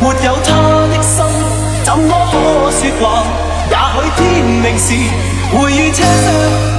没有他的心，怎么可说话？也许天命是会遇车削。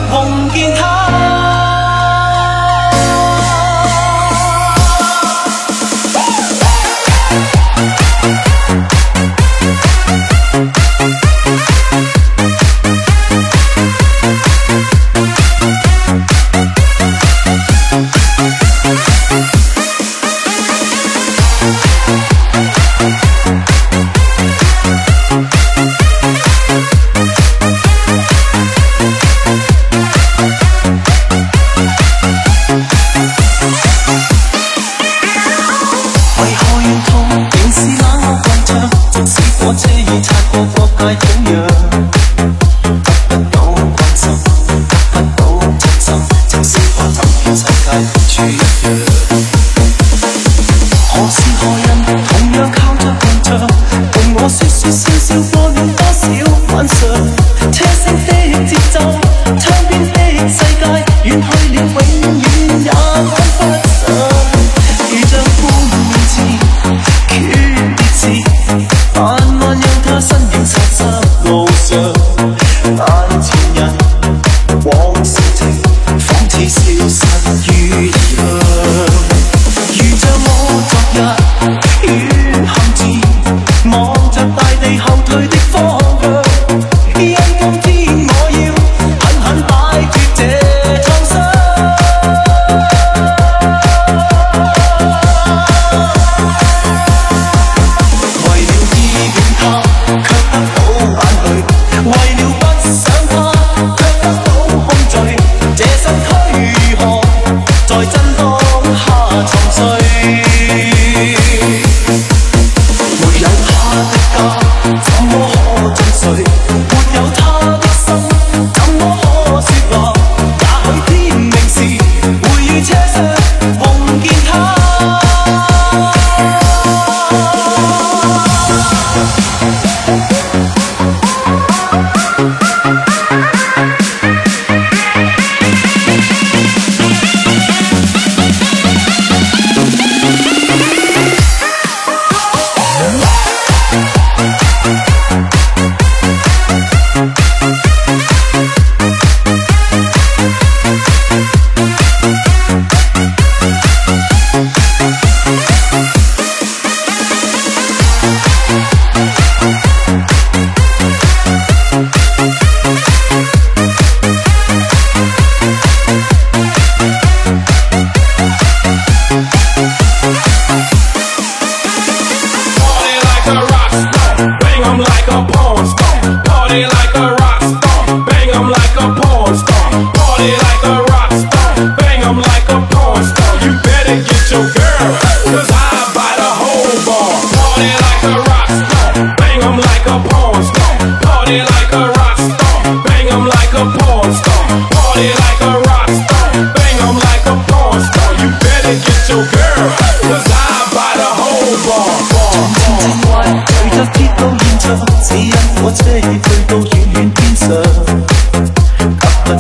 was high by the whole bar. bar,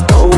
bar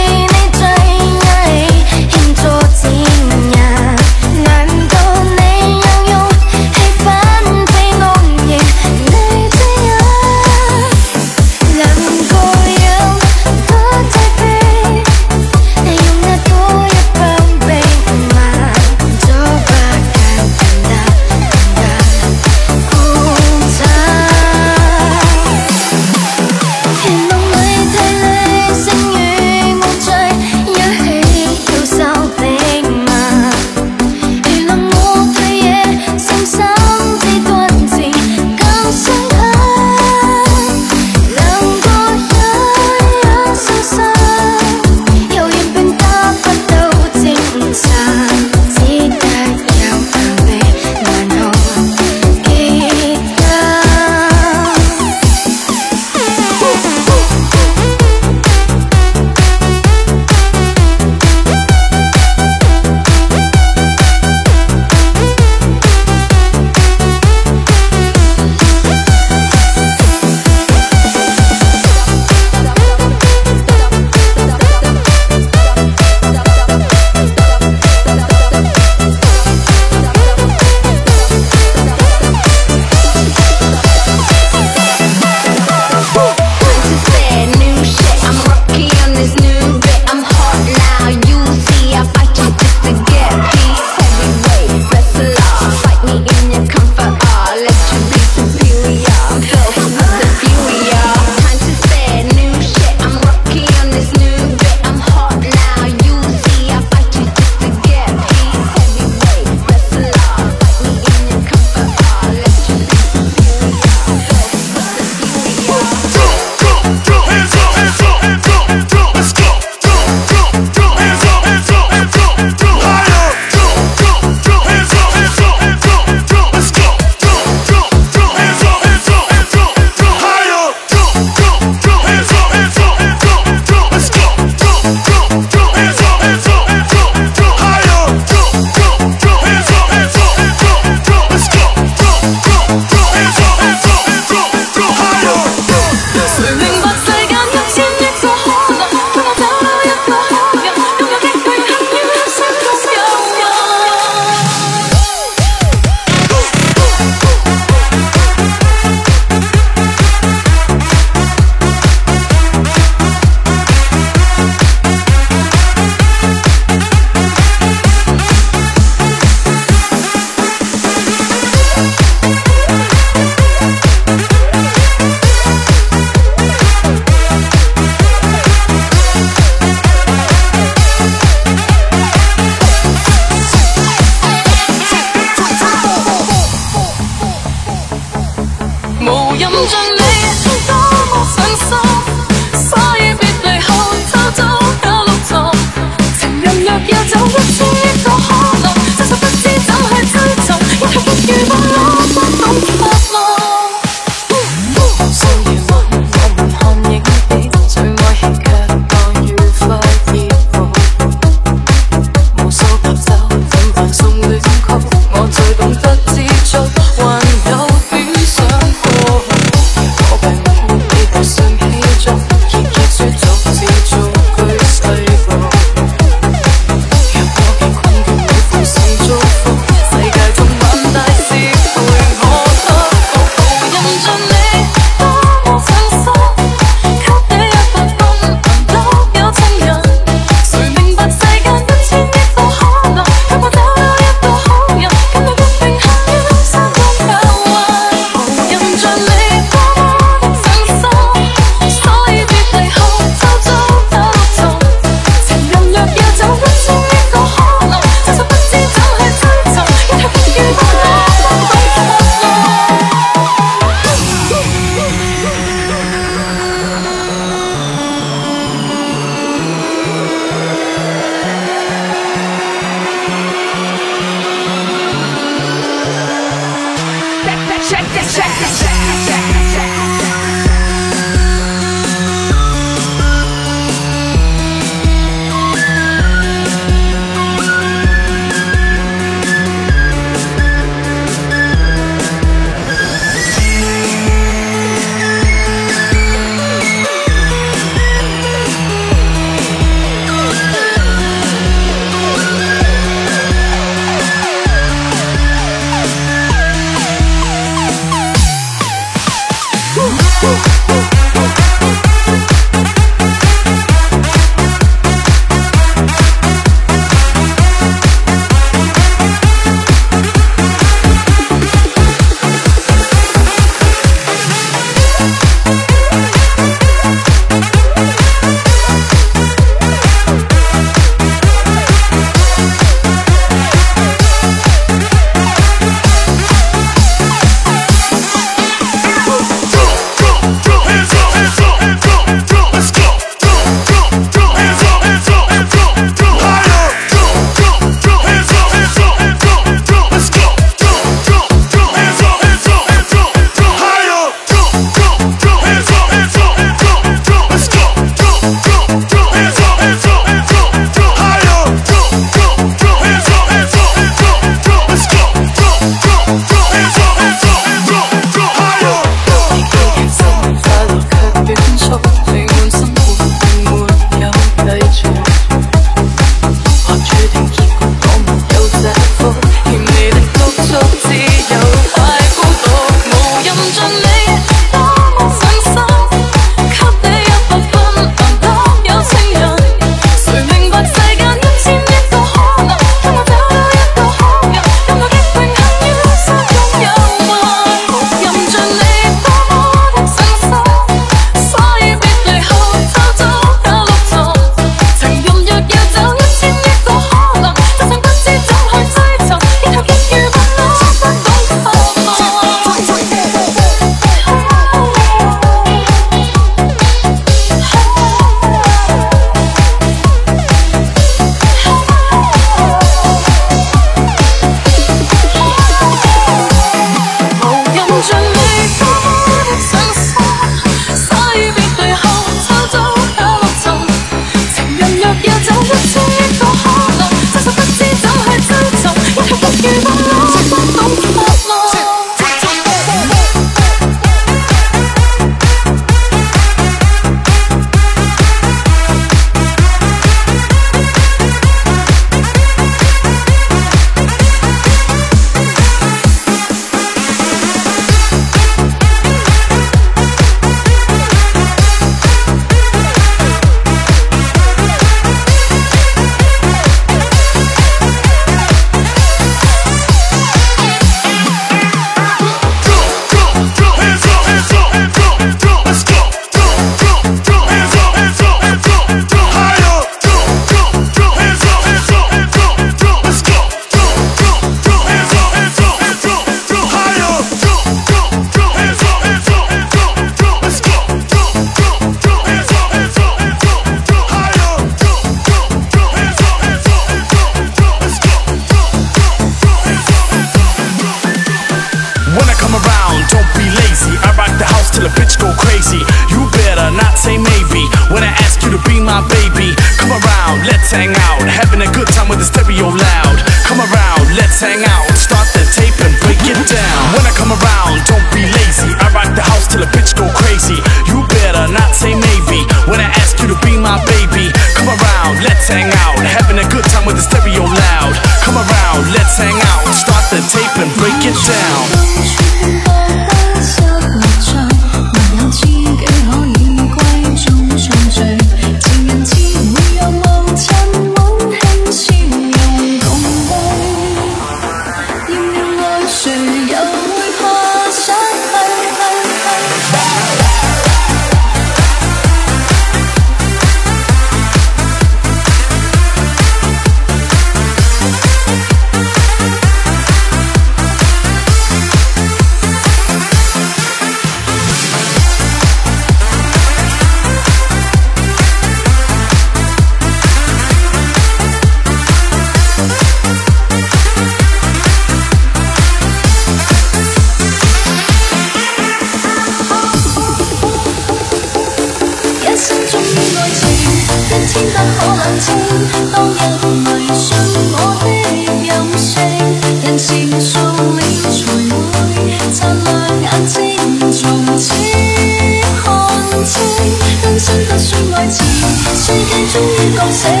say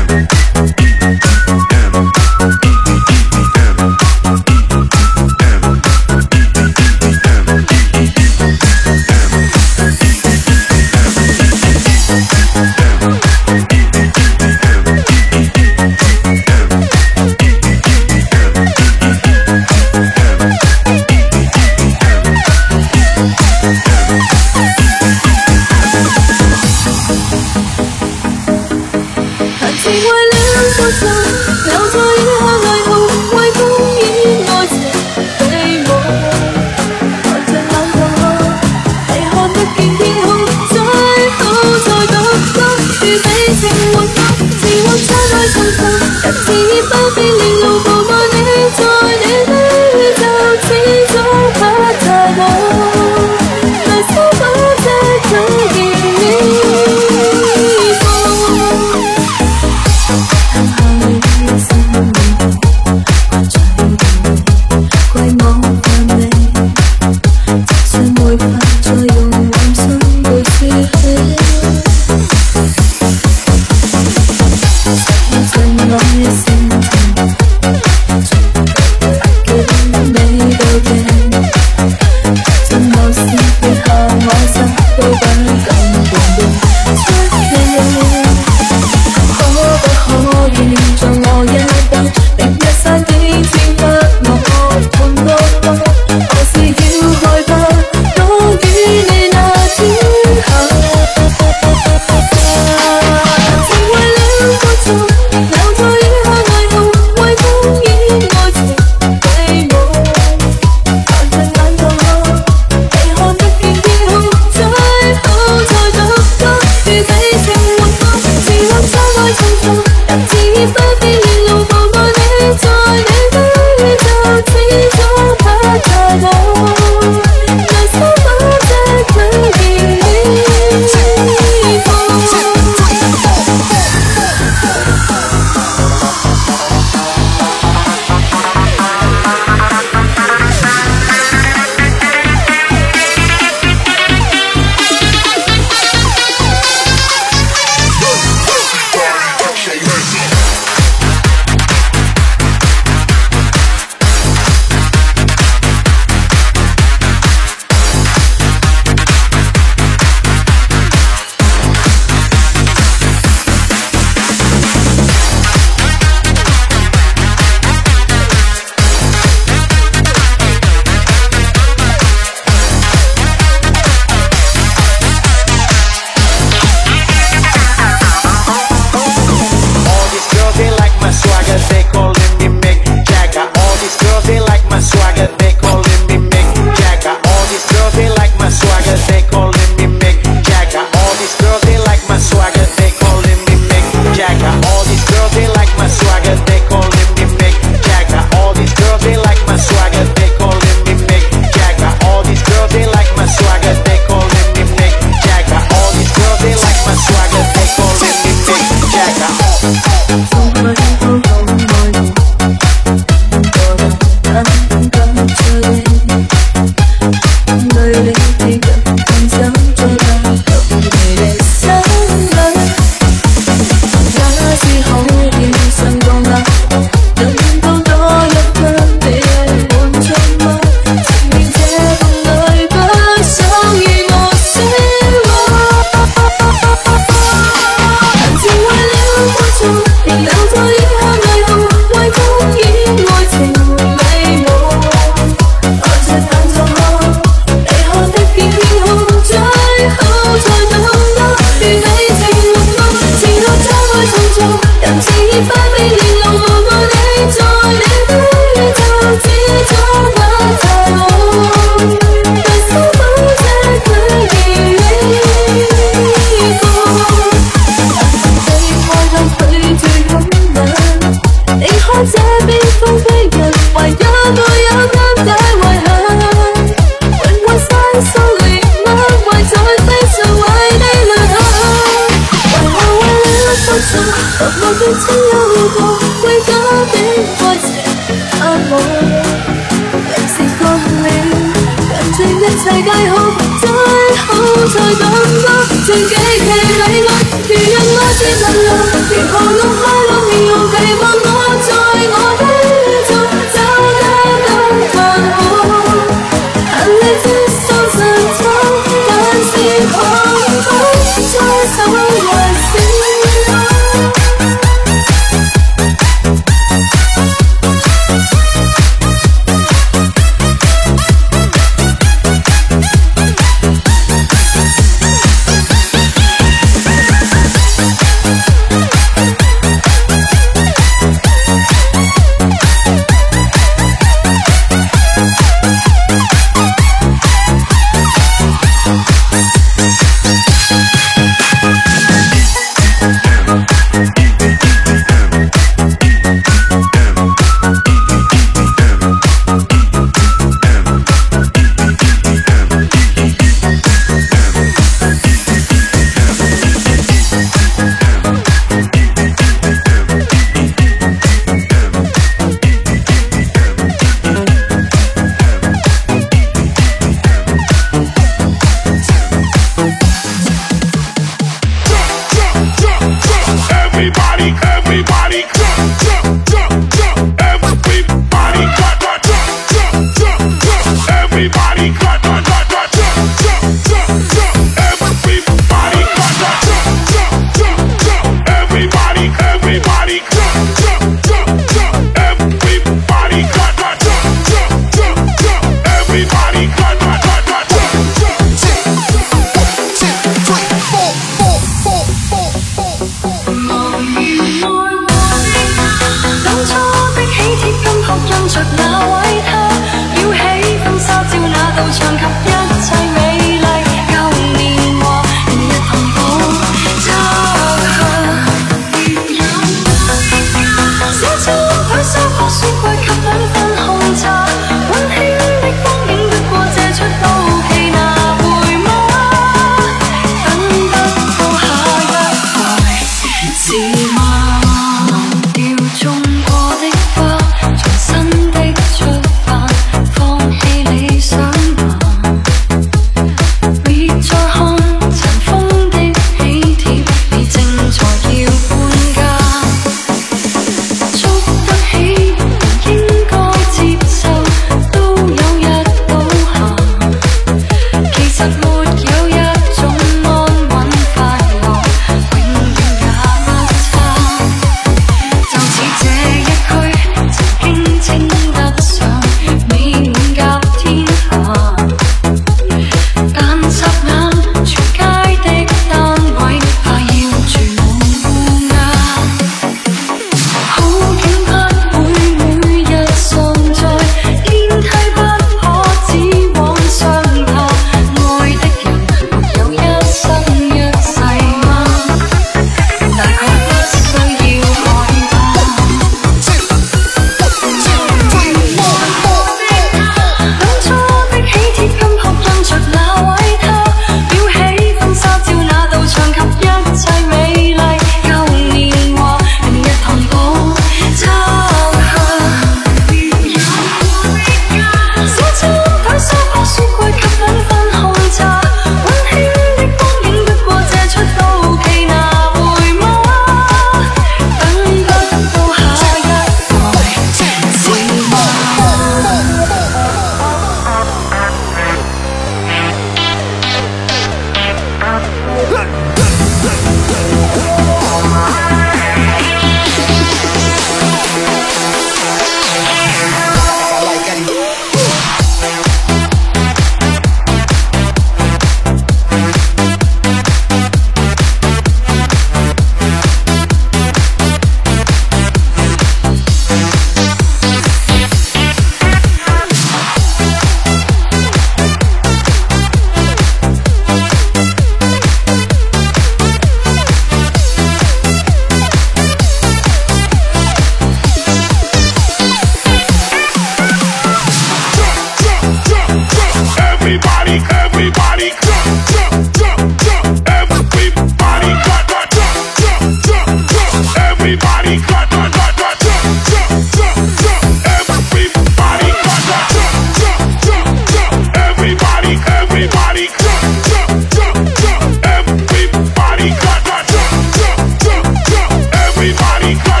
everybody.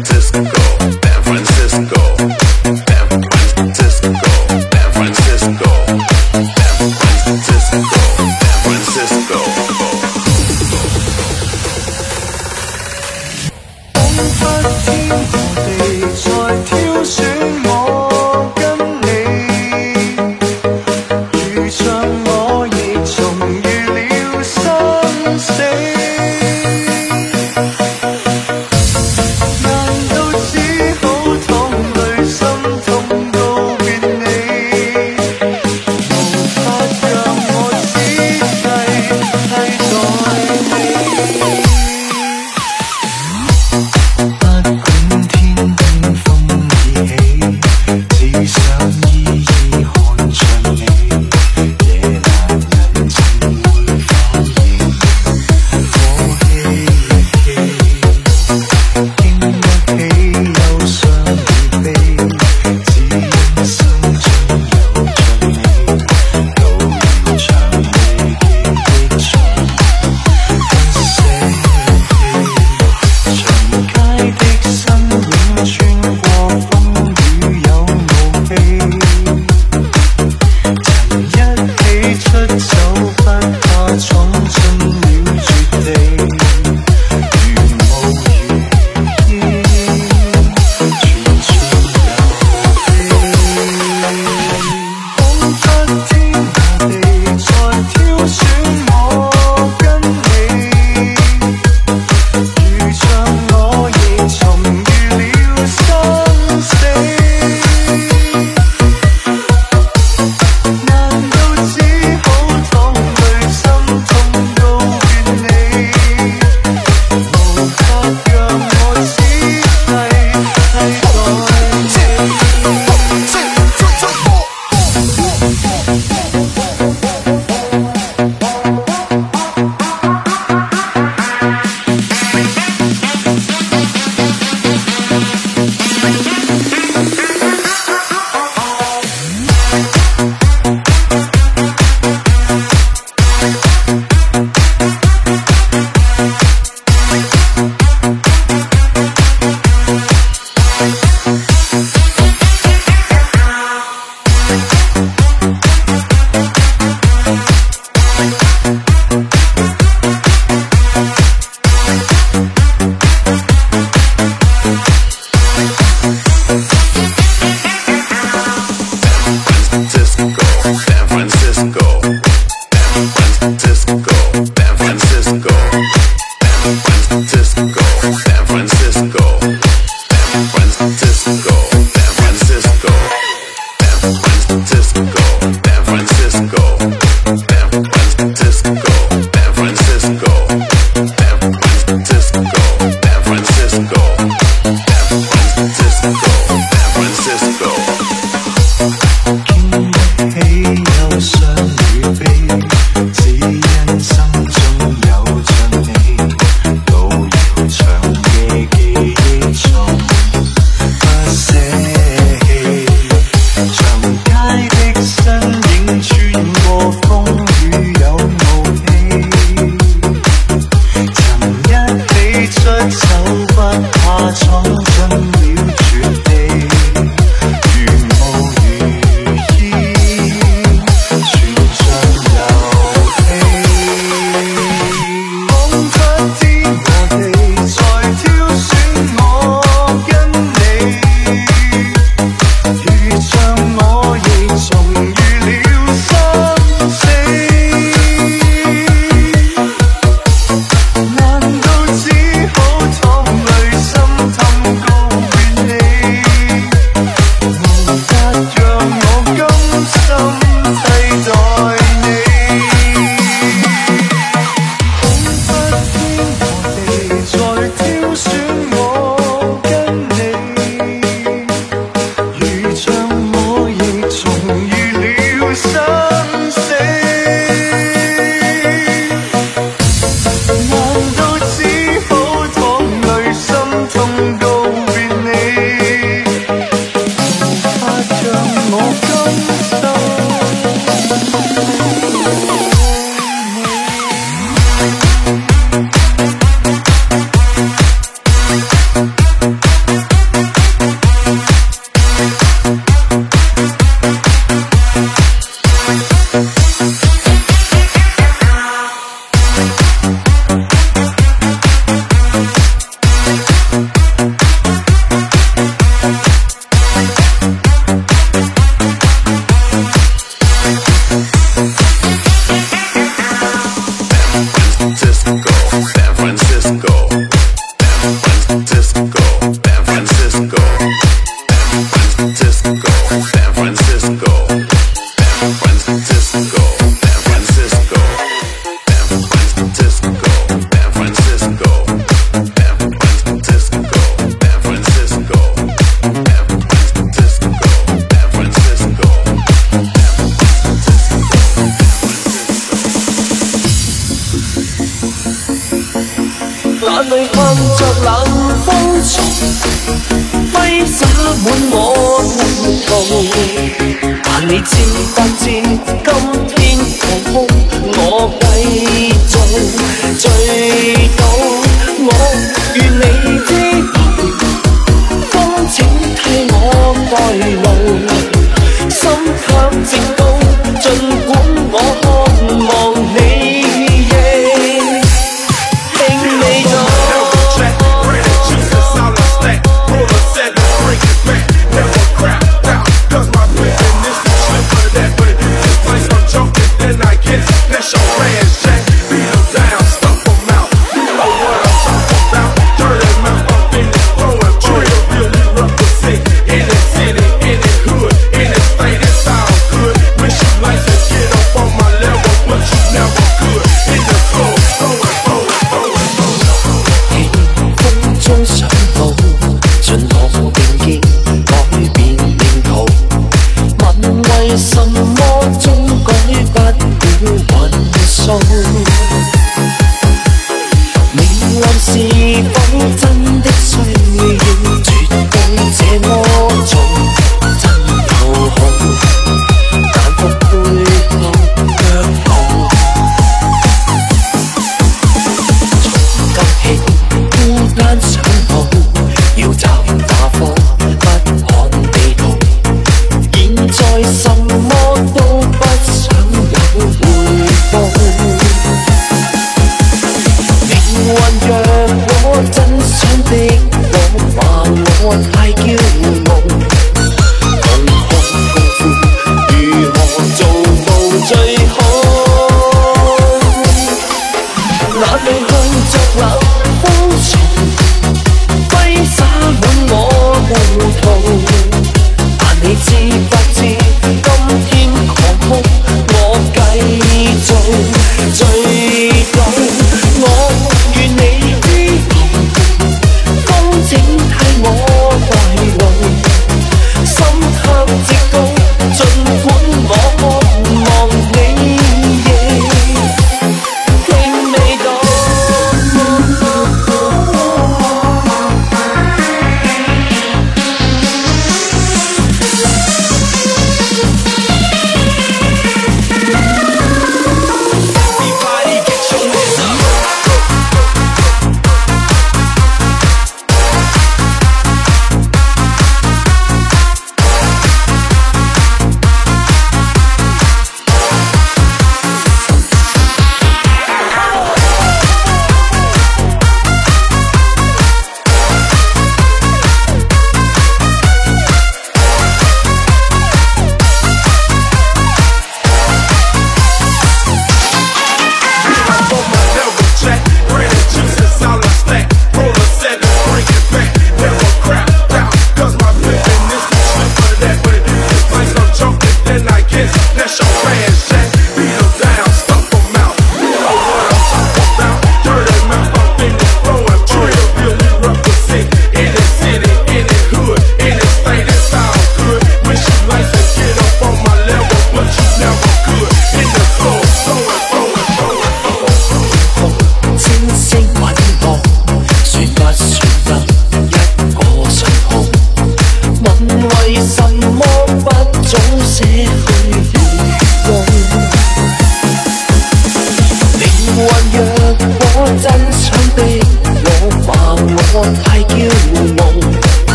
disco.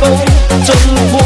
风，征服。